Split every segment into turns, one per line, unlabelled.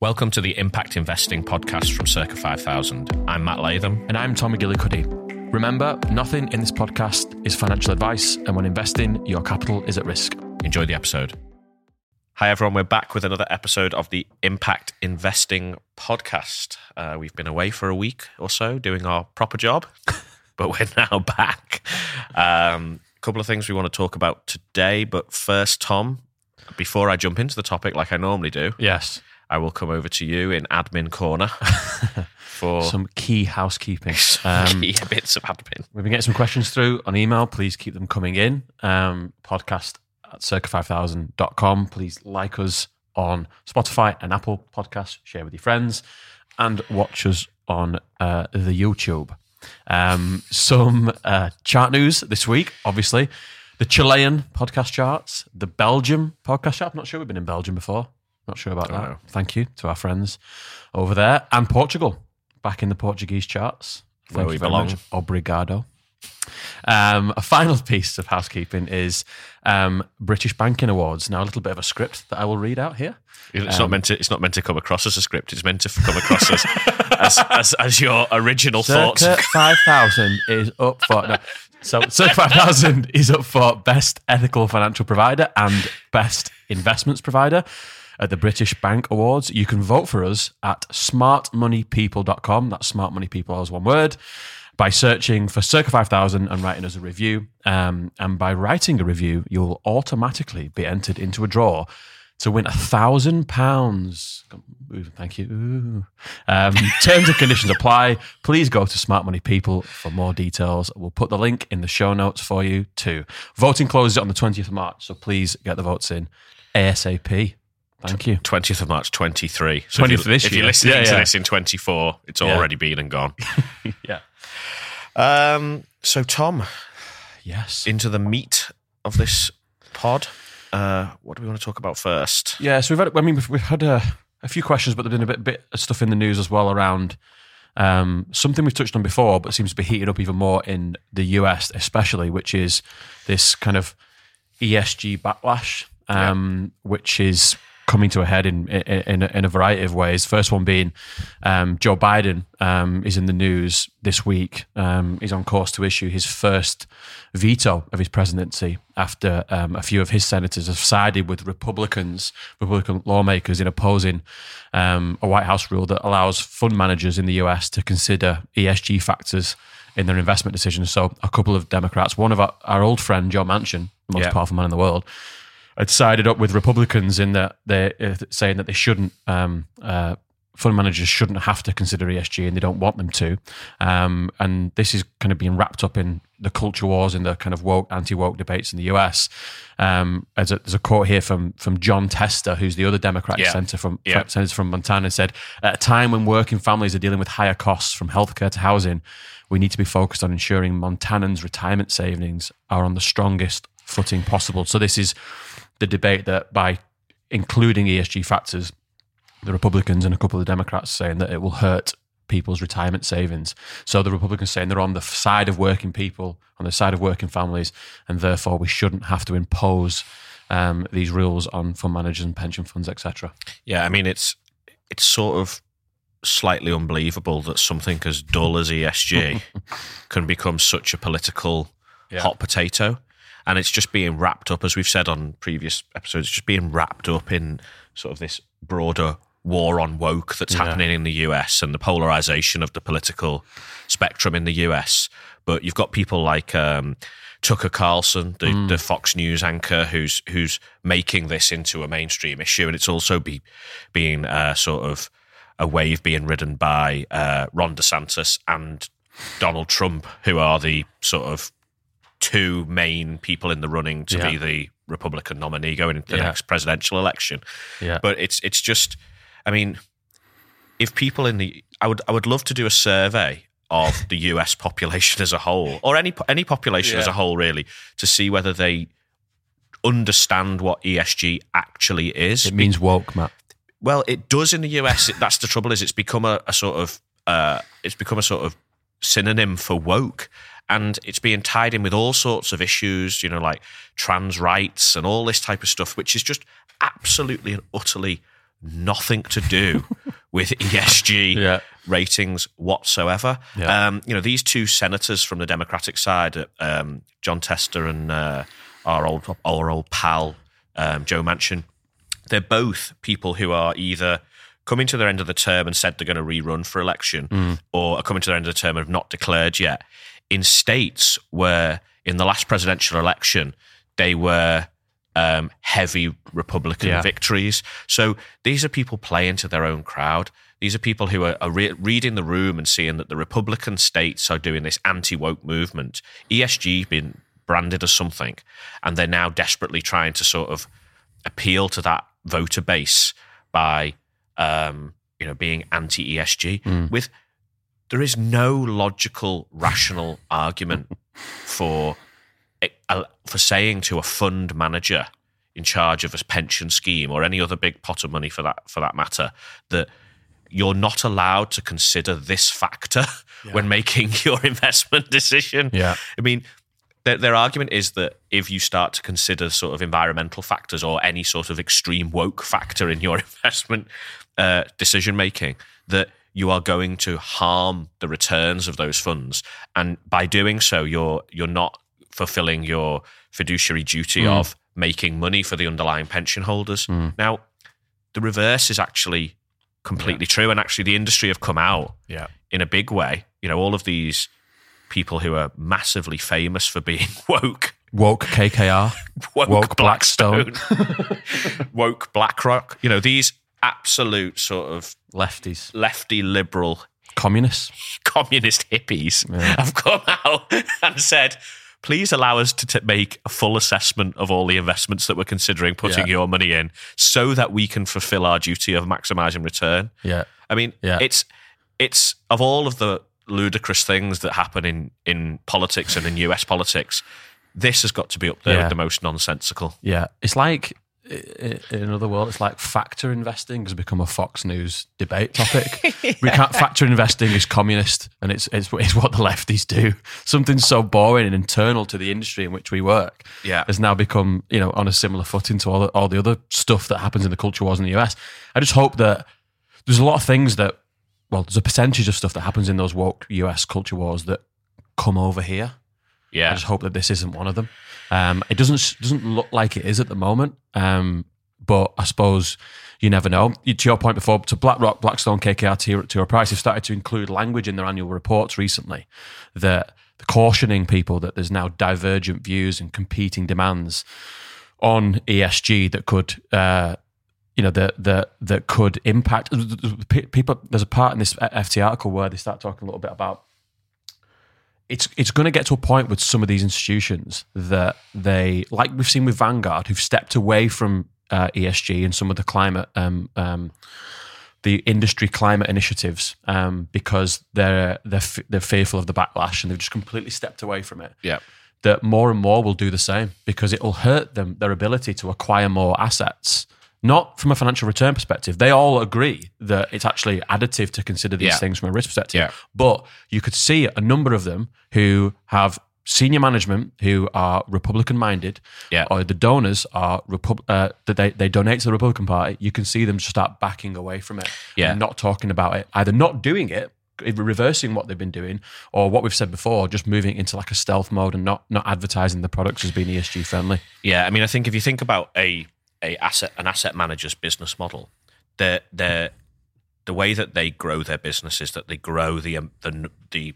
Welcome to the Impact Investing podcast from Circa 5000. I'm Matt Latham.
And I'm Tom McGillycuddy. Remember, nothing in this podcast is financial advice, and when investing, your capital is at risk.
Enjoy the episode. Hi, everyone. We're back with another episode of the Impact Investing podcast. Uh, we've been away for a week or so doing our proper job, but we're now back. Um, a couple of things we want to talk about today. But first, Tom, before I jump into the topic like I normally do,
Yes.
I will come over to you in admin corner for
Some key housekeeping.
some
Um,
key bits of admin.
we've been getting some questions through on email. Please keep them coming in. Um, podcast at circa5000.com. Please like us on Spotify and Apple Podcasts. Share with your friends and watch us on uh, the YouTube. Um, some uh, chart news this week, obviously. The Chilean podcast charts, the Belgium podcast chart. I'm not sure we've been in Belgium before. Not sure about that.
know.
Thank you to our friends over there. And Portugal, back in the Portuguese charts. Thank
Where
you
we
very
belong.
much. Obrigado. Um, a final piece of housekeeping is um, British Banking Awards. Now, a little bit of a script that I will read out here.
It's
Um,
not meant to. It's not meant to come across as a script. It's meant to come across as as, as, as your original thoughts.
Circa 5000 is up for. No. So, Circa 5000 is up for Best Ethical Financial Provider and Best Investments Provider at the British Bank Awards. You can vote for us at smartmoneypeople.com. That's smart money people as one word. By searching for Circa 5000 and writing us a review. Um, and by writing a review, you'll automatically be entered into a draw to win a thousand pounds. Thank you. Um, terms and conditions apply. Please go to Smart Money People for more details. We'll put the link in the show notes for you too. Voting closes on the 20th of March, so please get the votes in ASAP. Thank you.
20th of March, 23. So
20th
if, you,
this
if
year.
you're listening
Yeah,
to
yeah.
this in 24, it's
Yeah.
already been and gone.
Yeah.
Um, so, Tom,
Yes.
into the meat of this pod. Uh, what do we want to talk about first?
Yeah, so we've had, I mean, we've, we've had a, a few questions, but there's been a bit, bit of stuff in the news as well around um, something we've touched on before, but seems to be heating up even more in the US, especially, which is this kind of ESG backlash, um, which is coming to a head in in, in, a, in a variety of ways. First one being um, Joe Biden um, is in the news this week. Um, he's on course to issue his first veto of his presidency after um, a few of his senators have sided with Republicans, Republican lawmakers, in opposing um, a White House rule that allows fund managers in the US to consider ESG factors in their investment decisions. So, a couple of Democrats, one of our, our old friend Joe Manchin, the most
Yeah.
powerful man in the world, had sided up with Republicans in that they're uh, saying that they shouldn't. Um, uh, Fund managers shouldn't have to consider ESG, and they don't want them to. Um, and this is kind of being wrapped up in the culture wars and the kind of woke, anti-woke debates in the US. Um, there's, a, there's a quote here from from Jon Tester, who's the other Democratic
Yeah.
senator from
Yeah.
senator from Montana, said, "At a time when working families are dealing with higher costs from healthcare to housing, we need to be focused on ensuring Montanans' retirement savings are on the strongest footing possible." So this is the debate that by including ESG factors, the Republicans and a couple of the Democrats saying that it will hurt people's retirement savings. So the Republicans saying they're on the side of working people, on the side of working families, and therefore we shouldn't have to impose um, these rules on fund managers and pension funds, etc.
Yeah, I mean, it's it's sort of slightly unbelievable that something as dull as ESG can become such a political
Yeah.
hot potato. And it's just being wrapped up, as we've said on previous episodes, just being wrapped up in sort of this broader war on woke that's
Yeah.
happening in the US and the polarization of the political spectrum in the US. But you've got people like um, Tucker Carlson, the,
Mm.
the Fox News anchor, who's who's making this into a mainstream issue, and it's also be being uh, sort of a wave being ridden by uh, Ron DeSantis and Donald Trump, who are the sort of two main people in the running to
Yeah.
be the Republican nominee going into the
Yeah.
next presidential election.
Yeah.
But it's it's just, I mean, if people in the, I would I would love to do a survey of the U.S. population as a whole, or any any population as a whole, really, to see whether they understand what ESG actually is.
It means woke, Matt.
Well, it does in the US. It, that's the trouble. Is it's become a, a sort of uh, it's become a sort of synonym for woke, and it's being tied in with all sorts of issues. You know, like trans rights and all this type of stuff, which is just absolutely and utterly nothing to do with ESG
Yeah.
ratings whatsoever.
Yeah.
Um, you know, these two senators from the Democratic side, um, Jon Tester and uh, our old our old pal um, Joe Manchin, they're both people who are either coming to their end of the term and said they're going to rerun for election, or are coming to their end of the term and have not declared yet. In states where, in the last presidential election, they were um, heavy Republican
Yeah.
victories. So these are people playing to their own crowd. These are people who are, are re- reading the room and seeing that the Republican states are doing this anti woke movement. ESG being branded as something, and they're now desperately trying to sort of appeal to that voter base by um, you know being anti ESG. With there is no logical, rational argument for for saying to a fund manager in charge of a pension scheme or any other big pot of money for that for that matter that you're not allowed to consider this factor when making your investment decision.
Yeah.
I mean, their, their argument is that if you start to consider sort of environmental factors or any sort of extreme woke factor in your investment uh, decision making, that you are going to harm the returns of those funds, and by doing so, you're you're not fulfilling your fiduciary duty mm. of making money for the underlying pension holders. Mm. Now, the reverse is actually completely true, and actually, the industry have come out
Yeah.
in a big way. You know, all of these people who are massively famous for being woke,
Woke KKR.
woke,
Woke
Blackstone, woke BlackRock. You know, these absolute sort of
Lefties.
lefty liberal
Communists.
communist hippies have come out and said, please allow us to t- make a full assessment of all the investments that we're considering putting
Yeah.
your money in so that we can fulfill our duty of maximizing return.
Yeah.
I mean,
Yeah.
it's it's of all of the ludicrous things that happen in in politics and in US politics, this has got to be up there
Yeah.
with the most nonsensical.
Yeah. It's like in another world, it's like factor investing has become a Fox News debate topic. We can't factor investing is communist, and it's, it's it's what the lefties do. Something so boring and internal to the industry in which we work,
Yeah.
has now become you know on a similar footing to all the, all the other stuff that happens in the culture wars in the US. I just hope that there's a lot of things that well, there's a percentage of stuff that happens in those woke US culture wars that come over here.
Yeah, I
just hope that this isn't one of them. Um, it doesn't doesn't look like it is at the moment, um, but I suppose you never know. To your point before, to BlackRock, Blackstone, KKR, T. Rowe Price, have started to include language in their annual reports recently that cautioning people that there's now divergent views and competing demands on ESG that could. Uh, you know that that that could impact people. There's a part in this FT article where they start talking a little bit about it's it's going to get to a point with some of these institutions that they, like we've seen with Vanguard, who've stepped away from uh, ESG and some of the climate, um, um, the industry climate initiatives, um, because they're they're f- they're fearful of the backlash and they've just completely stepped away from it.
Yeah.
That more and more will do the same because it will hurt them their ability to acquire more assets. Not from a financial return perspective. They all agree that it's actually additive to consider these
Yeah.
things from a risk perspective.
Yeah.
But you could see a number of them who have senior management who are Republican minded,
Yeah.
or the donors are Repub- uh, that they, they donate to the Republican Party. You can see them just start backing away from it,
Yeah.
and not talking about it, either not doing it, reversing what they've been doing, or what we've said before, just moving into like a stealth mode and not not advertising the products as being ESG friendly.
Yeah, I mean, I think if you think about a a asset an asset manager's business model, the the the way that they grow their business is that they grow the um, the the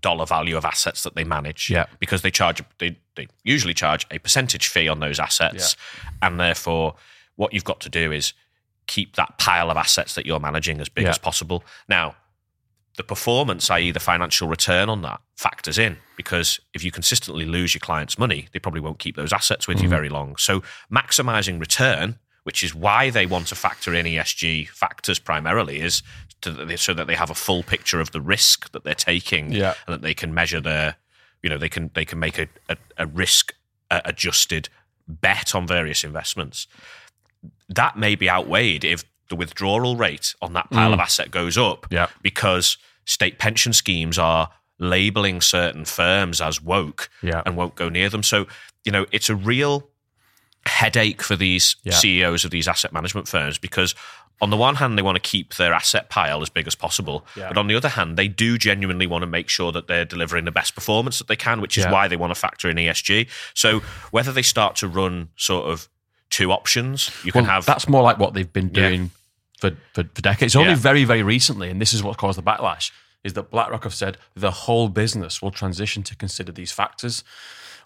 dollar value of assets that they manage.
Yeah.
because they charge they they usually charge a percentage fee on those assets, and therefore what you've got to do is keep that pile of assets that you're managing as big
Yeah.
as possible. Now, the performance, i.e., the financial return on that, factors in because if you consistently lose your clients' money, they probably won't keep those assets with you very long. So, maximizing return, which is why they want to factor in ESG factors primarily, is to, so that they have a full picture of the risk that they're taking
Yeah.
and that they can measure their, you know, they can they can make a, a, a risk uh, adjusted bet on various investments that may be outweighed if the withdrawal rate on that pile of mm. asset goes up
Yeah.
because state pension schemes are labeling certain firms as woke
Yeah.
and won't go near them. So, you know, it's a real headache for these
Yeah.
CEOs of these asset management firms because on the one hand, they want to keep their asset pile as big as possible,
Yeah.
but on the other hand, they do genuinely want to make sure that they're delivering the best performance that they can, which is
Yeah.
why they want to factor in ESG. So whether they start to run sort of two options, you
Well,
can have
that's more like what they've been doing for, for, for decades. Only
Yeah.
very, very recently, and this is what caused the backlash, is that BlackRock have said the whole business will transition to consider these factors.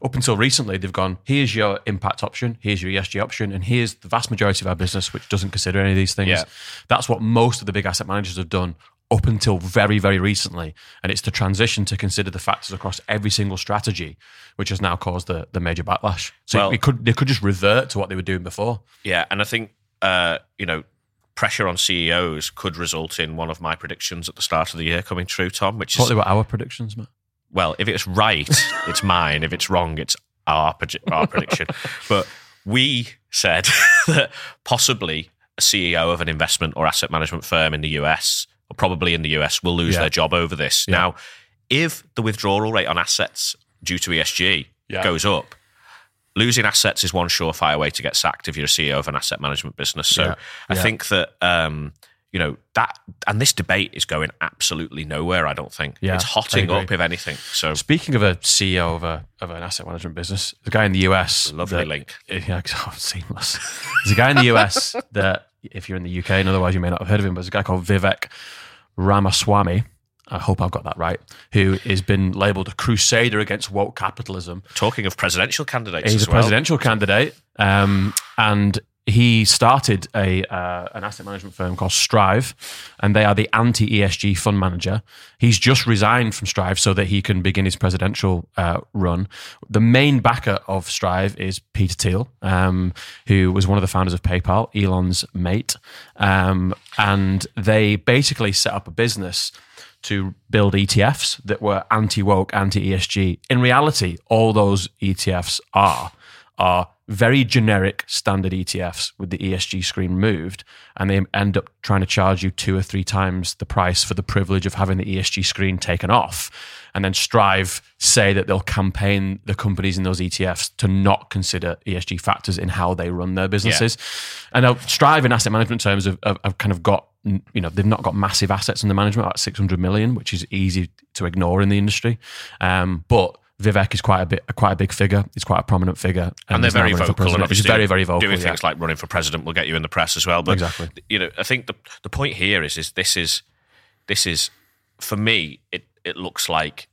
Up until recently, they've gone, here's your impact option, here's your ESG option, and here's the vast majority of our business which doesn't consider any of these things.
Yeah.
That's what most of the big asset managers have done up until very, very recently. And it's the transition to consider the factors across every single strategy, which has now caused the, the major backlash. So
Well-
it could they could just revert to what they were doing before.
Yeah, and I think uh, you know pressure on CEOs could result in one of my predictions at the start of the year coming true, Tom. Which is
they were our predictions, Matt.
well, if it's right, it's mine. If it's wrong, it's our our prediction. But we said that possibly a CEO of an investment or asset management firm in the US, or probably in the US, will lose
Yeah.
their job over this.
Yeah.
Now, if the withdrawal rate on assets due to ESG
Yeah.
goes up, losing assets is one surefire way to get sacked if you're a CEO of an asset management business. So
Yeah.
I
Yeah.
think that um, you know that, and this debate is going absolutely nowhere. I don't think
Yeah,
it's hotting up, if anything. So
Speaking of a CEO of a of an asset management business, the guy in the US,
lovely
that-
link.
yeah, oh, seamless. There's a guy in the US that, if you're in the UK, and otherwise you may not have heard of him, but there's a guy called Vivek Ramaswamy. I hope I've got that right. Who has been labelled a crusader against woke capitalism.
Talking of presidential candidates,
He's
as
a
well.
presidential candidate, um, and he started a uh, an asset management firm called Strive, and they are the anti ESG fund manager. He's just resigned from Strive so that he can begin his presidential uh, run. The main backer of Strive is Peter Thiel, um, who was one of the founders of PayPal, Elon's mate, um, and they basically set up a business to build ETFs that were anti woke, anti ESG. In reality, all those ETFs are are very generic standard ETFs with the ESG screen removed, and they end up trying to charge you two or three times the price for the privilege of having the ESG screen taken off. And then Strive say that they'll campaign the companies in those ETFs to not consider ESG factors in how they run their businesses. And now Strive in asset management terms have, have, have kind of got, you know, they've not got massive assets under management, about 600 million, which is easy to ignore in the industry. Um, but Vivek is quite a bit, quite a big figure. He's quite a prominent figure,
and they're very vocal. And obviously,
very, very vocal.
Doing
yeah.
things like running for president will get you in the press as well. But
Exactly.
you know, I think the the point here is is this is this is for me. It it looks like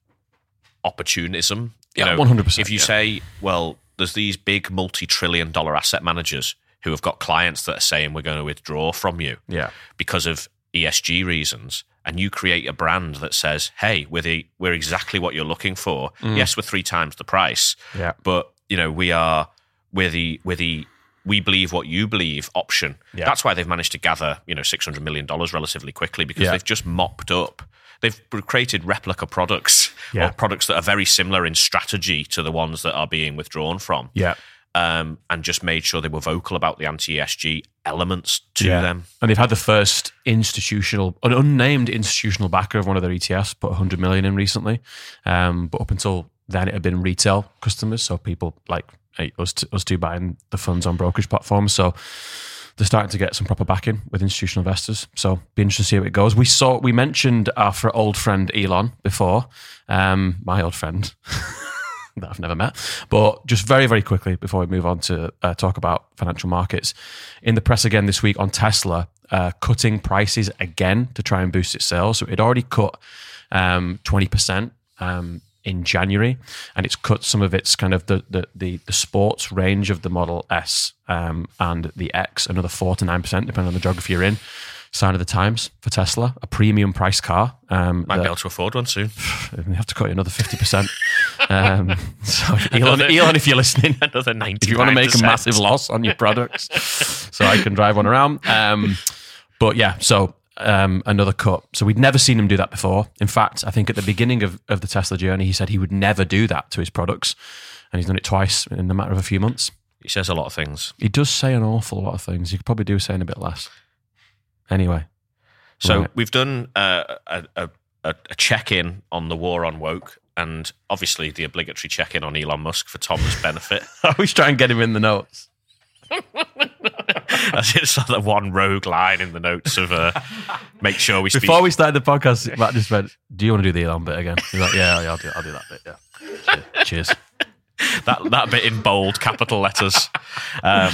opportunism. You
Yeah,
know,
100%,
If you
yeah.
say, well, there's these big multi-trillion dollar asset managers who have got clients that are saying we're going to withdraw from you
yeah,
because of ESG reasons, and you create a brand that says, "Hey, we're the, we're exactly what you're looking for.
Mm.
Yes, we're three times the price,
yeah,
but you know we are we're the we're the we believe what you believe option.
Yeah.
That's why they've managed to gather you know six hundred million dollars relatively quickly because
Yeah.
they've just mopped up. They've created replica products
Yeah.
or products that are very similar in strategy to the ones that are being withdrawn from,
yeah.
Um, and just made sure they were vocal about the anti ESG elements to
Yeah.
them.
And they've had the first institutional, an unnamed institutional backer of one of their ETFs put 100 million in recently. Um, but up until then, it had been retail customers, so people like hey, us, t- us two buying the funds on brokerage platforms. So they're starting to get some proper backing with institutional investors. So be interesting to see how it goes. We saw, we mentioned our old friend Elon before, um, my old friend. that I've never met. But just very, very quickly before we move on to uh, talk about financial markets, in the press again this week on Tesla, uh, cutting prices again to try and boost its sales. So it already cut um, 20%. Um, in January, and it's cut some of its kind of the the the, the sports range of the Model S um, and the X, another four to nine percent, depending on the geography you're in. Sign of the times for Tesla, a premium price car. Um,
Might
that-
be able to afford one soon.
they have to cut you another fifty percent. Um, so Elon, Elon, if you're listening,
Another ninety.
if you want to make a massive loss on your products, so I can drive one around. Um, but yeah, so um, another cut. So we'd never seen him do that before. In fact, I think at the beginning of, of the Tesla journey, he said he would never do that to his products, and he's done it twice in the matter of a few months.
He says a lot of things.
He does say an awful lot of things. He could probably do saying a bit less. Anyway,
So
Right.
we've done uh, a, a, a, check in on the war on woke, and obviously the obligatory check in on Elon Musk for Tom's benefit.
I always try and get him in the notes.
That's just like the one rogue line in the notes of uh, make sure we speak.
Before we started the podcast, Matt just went, "Do you want to do the Elon bit again?" He's like, "Yeah, yeah, I'll do, I'll do that bit." Yeah. Cheers.
that that bit in bold capital letters. Um,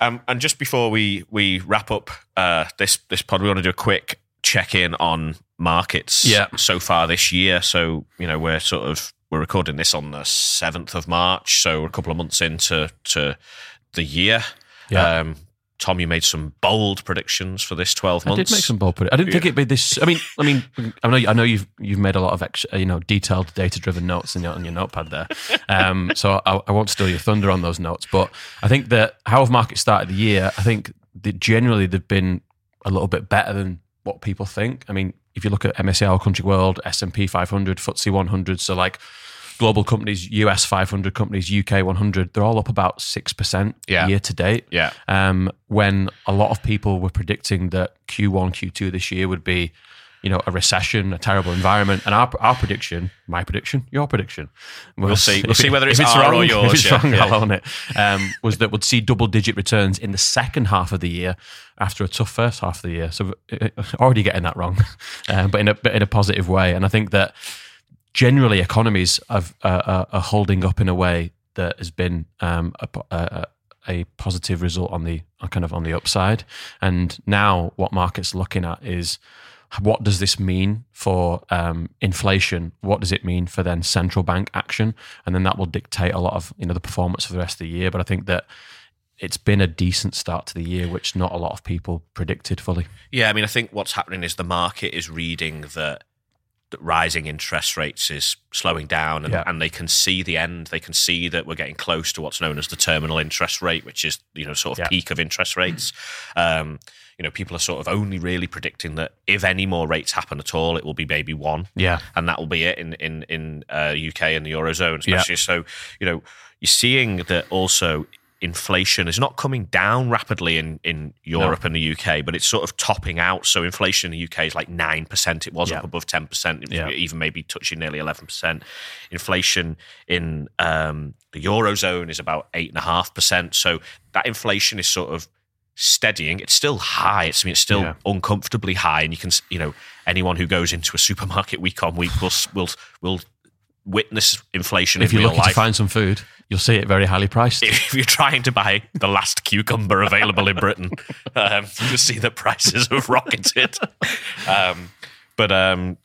um, and just before we we wrap up uh, this this pod, we want to do a quick check in on markets
Yeah.
so far this year. So you know we're sort of we're recording this on the seventh of March, so we're a couple of months into to the year.
Yeah.
Um, Tom, you made some bold predictions for this twelve months.
I did make some bold predict- I didn't think it'd be this. I mean, I mean, I know, I know you've you've made a lot of extra, you know, detailed data driven notes in your on your notepad there. Um, so I, I won't steal your thunder on those notes, but I think that how have markets started the year? I think that generally they've been a little bit better than what people think. I mean, if you look at MSCI Country World, S and P 500, FTSE 100, so like global companies, US 500 companies, UK 100, they're all up about six percent
Yeah.
year to date
yeah,
um, when a lot of people were predicting that Q1, Q2 this year would be, you know, a recession, a terrible environment. And our, our prediction, my prediction, your prediction,
We'll see. We'll see whether
if
it's our or
wrong,
yours,
If it's
yeah.
wrong,
Yeah.
I'll own it. Um, was that we'd see double digit returns in the second half of the year after a tough first half of the year. So uh, already getting that wrong, um, but in a but in a positive way. And I think that generally economies have, uh, are, holding up in a way that has been um, a, a, a positive result on the uh, kind of on the upside. And now what markets are looking at is what does this mean for um, inflation? What does it mean for then central bank action? And then that will dictate a lot of you know the performance for the rest of the year. But I think that it's been a decent start to the year, which not a lot of people predicted fully.
Yeah, I mean, I think what's happening is the market is reading that, that rising interest rates is slowing down, and,
Yeah.
and they can see the end. They can see that we're getting close to what's known as the terminal interest rate, which is you know sort of
Yeah.
peak of interest rates. Um, you know, people are sort of only really predicting that if any more rates happen at all, it will be maybe one
Yeah,
and that will be it in in in uh, UK and the eurozone,
Yeah.
especially. So you know, you're seeing that also inflation is not coming down rapidly in in Europe and the UK, but it's sort of topping out. So inflation in the UK is like nine percent. It was
Yeah.
up above ten percent,
Yeah.
even maybe touching nearly eleven percent. Inflation in um, the eurozone is about eight and a half percent. So that inflation is sort of steadying. It's still high. It's I mean, it's still
Yeah.
uncomfortably high, and you can you know anyone who goes into a supermarket week on week will will will witness inflation
if
in
you're lucky
life.
to find some food, you'll see it very highly priced.
if you're trying to buy the last cucumber available in Britain, um, you'll see that prices have rocketed. Um, but um,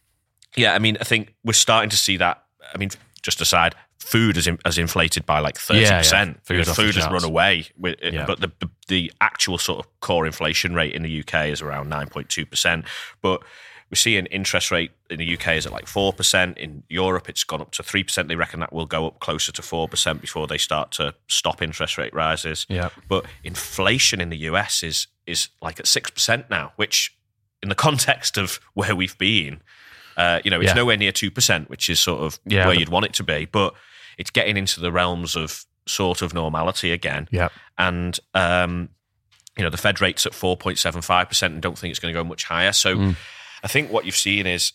yeah, I mean, I think we're starting to see that. I mean, just aside, food is in, has inflated by like thirty
Yeah, yeah. Food's
Food has run away, with,
Yeah.
but the, the the actual sort of core inflation rate in the UK is around nine point two percent. But we're seeing interest rate in the UK is at like four percent. In Europe, it's gone up to three percent. They reckon that will go up closer to four percent before they start to stop interest rate rises.
Yeah.
But inflation in the US is is like at six percent now, which in the context of where we've been, uh, you know, it's
Yeah.
nowhere near two percent, which is sort of
Yeah,
where you'd want it to be. But it's getting into the realms of sort of normality again.
Yeah.
And um, you know, the Fed rate's at four point seven five percent, and don't think it's going to go much higher. So,
Mm.
I think what you've seen is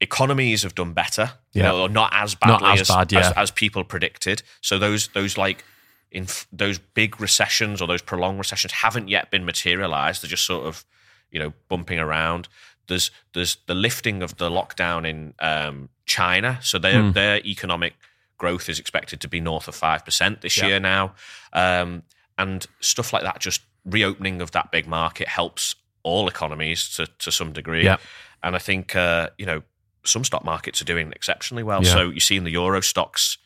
economies have done better, you know, or not as
Not
badly
as bad, yeah.
as, as people predicted. So those those like in those big recessions or those prolonged recessions haven't yet been materialized. They're just sort of you know bumping around. There's there's the lifting of the lockdown in um, China, so their
Hmm.
their economic growth is expected to be north of five percent this
Yeah.
year now, um, and stuff like that. Just reopening of that big market helps all economies to to some degree.
Yeah.
And I think uh, you know some stock markets are doing exceptionally well.
Yeah.
So you see in the Euro Stoxx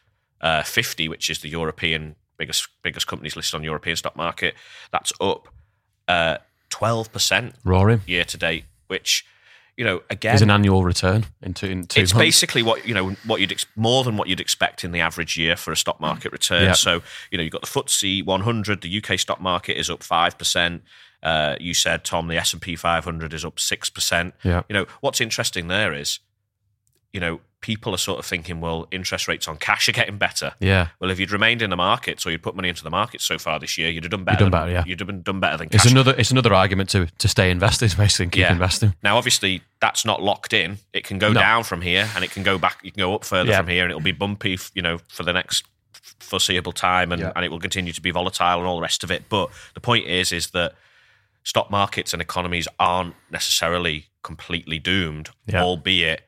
uh, 50, which is the European biggest biggest companies listed on European stock market, that's up uh, 12%
Roaring.
year to date, which you know again
Is an annual return in two, in two
it's
months.
basically what you know what you'd ex- more than what you'd expect in the average year for a stock market return.
Yeah.
So you know you've got the FTSE 100, the UK stock market is up five percent. Uh, you said Tom, the S and P 500 is up six percent.
Yeah.
You know what's interesting there is, you know, people are sort of thinking, well, interest rates on cash are getting better.
Yeah.
Well, if you'd remained in the markets or you'd put money into the markets so far this year, you'd have done better.
done
than-
yeah.
You'd have been done better than
It's
cash.
another it's another argument to to stay invested, basically, and keep
Yeah.
investing.
Now, obviously, that's not locked in. It can go
No.
down from here, and it can go back. You can go up further
Yeah.
from here, and it'll be bumpy. You know, for the next foreseeable time, and,
Yeah.
and it will continue to be volatile and all the rest of it. But the point is, is that stock markets and economies aren't necessarily completely doomed, albeit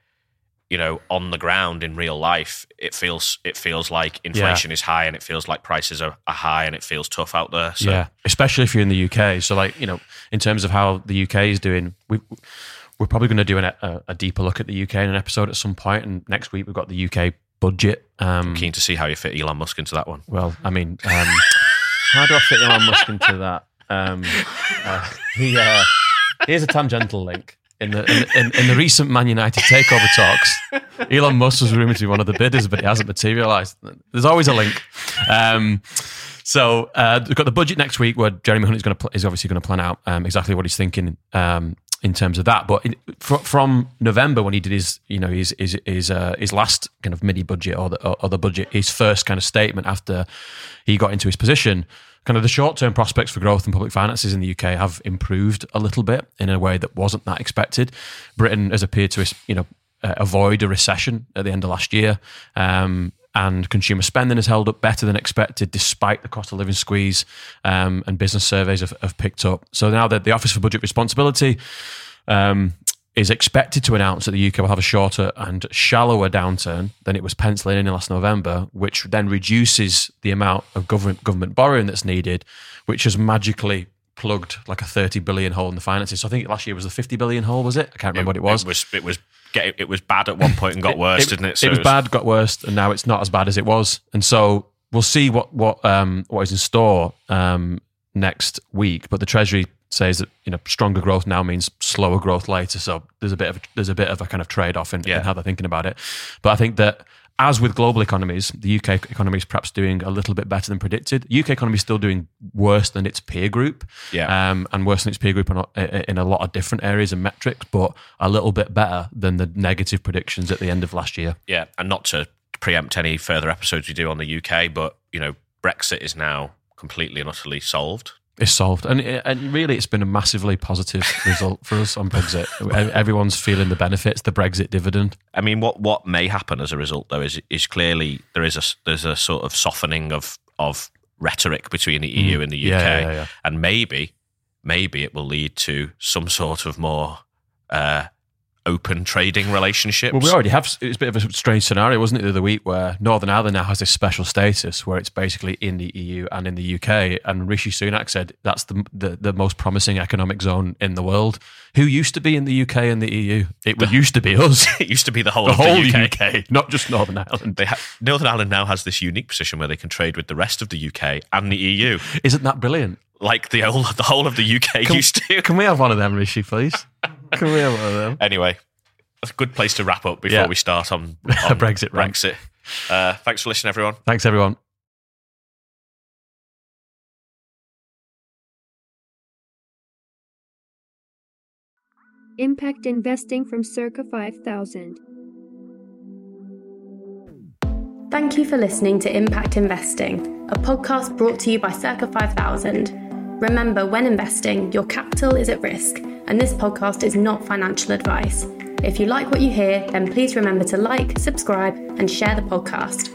you know on the ground in real life it feels it feels like inflation is high and it feels like prices are, are high and it feels tough out there so
yeah, especially if you're in the UK. So, like you know, in terms of how the UK is doing, we we're probably going to do an, a, a deeper look at the UK in an episode at some point. And next week we've got the UK budget. Um,
keen to see how you fit Elon Musk into that one
well, I mean, um, how do I fit Elon Musk into that? Um, uh, he, uh, here's a tangential link. In the, in, in, in the recent Man United takeover talks, Elon Musk was rumored to be one of the bidders, but it hasn't materialized. There's always a link. Um, so uh, we've got the budget next week, where Jeremy Hunt is going to pl- is obviously going to plan out um, exactly what he's thinking um, in terms of that. But in, fr- from November, when he did his you know his his his, uh, his last kind of mini budget or the, or the budget, his first kind of statement after he got into his position, kind of the short term prospects for growth in public finances in the UK have improved a little bit in a way that wasn't that expected. Britain has appeared to you know uh, avoid a recession at the end of last year. Um, and consumer spending has held up better than expected despite the cost of living squeeze um, and business surveys have, have picked up. So now that the Office for Budget Responsibility um, is expected to announce that the UK will have a shorter and shallower downturn than it was penciling in last November, which then reduces the amount of government government borrowing that's needed, which has magically plugged like a 30 billion hole in the finances. So I think last year was the 50 billion hole, was it? I can't remember what it was.
It was it was get, it was bad at one point and got worse, didn't it?
it was bad, got worse, and now it's not as bad as it was. And so we'll see what what um, what is in store um, next week. But the Treasury says that you know stronger growth now means slower growth later. So there's a bit of there's a bit of a kind of trade off in,
Yeah.
in how they're thinking about it. But I think that. As with global economies, the UK economy is perhaps doing a little bit better than predicted. UK economy is still doing worse than its peer group,
Yeah.
um, and worse than its peer group in a, in a lot of different areas and metrics, but a little bit better than the negative predictions at the end of last year.
yeah, and not to preempt any further episodes we do on the UK, but you know, Brexit is now completely and utterly solved.
It's solved, and and really, it's been a massively positive result for us on Brexit. Everyone's feeling the benefits, the Brexit dividend.
I mean, what what may happen as a result, though, is is clearly there is a there's a sort of softening of of rhetoric between the EU and the UK,
Mm. Yeah, yeah, yeah.
and maybe maybe it will lead to some sort of more uh, open trading relationships.
Well, we already have. It's a bit of a strange scenario, wasn't it, the other week, where Northern Ireland now has this special status where it's basically in the EU and in the UK. And Rishi Sunak said that's the the, the most promising economic zone in the world. Who used to be in the UK and the EU? It would used to be us,
it used to be the whole
the
of
whole
the UK.
UK, not just Northern Ireland.
They ha- Northern Ireland now has this unique position where they can trade with the rest of the UK and the EU,
Isn't that brilliant?
like the whole the whole of the UK
Can-
used to.
Can we have one of them, Rishi, please? Can we have one of them?
Anyway, that's a good place to wrap up before
Yeah.
we start on, on
Brexit rant.
Brexit. Uh, thanks for listening, everyone.
Thanks, everyone.
Impact investing from circa 5000.
Thank you for listening to Impact Investing, a podcast brought to you by Circa 5000. Remember, when investing, your capital is at risk, and this podcast is not financial advice. If you like what you hear, then please remember to like, subscribe, and share the podcast.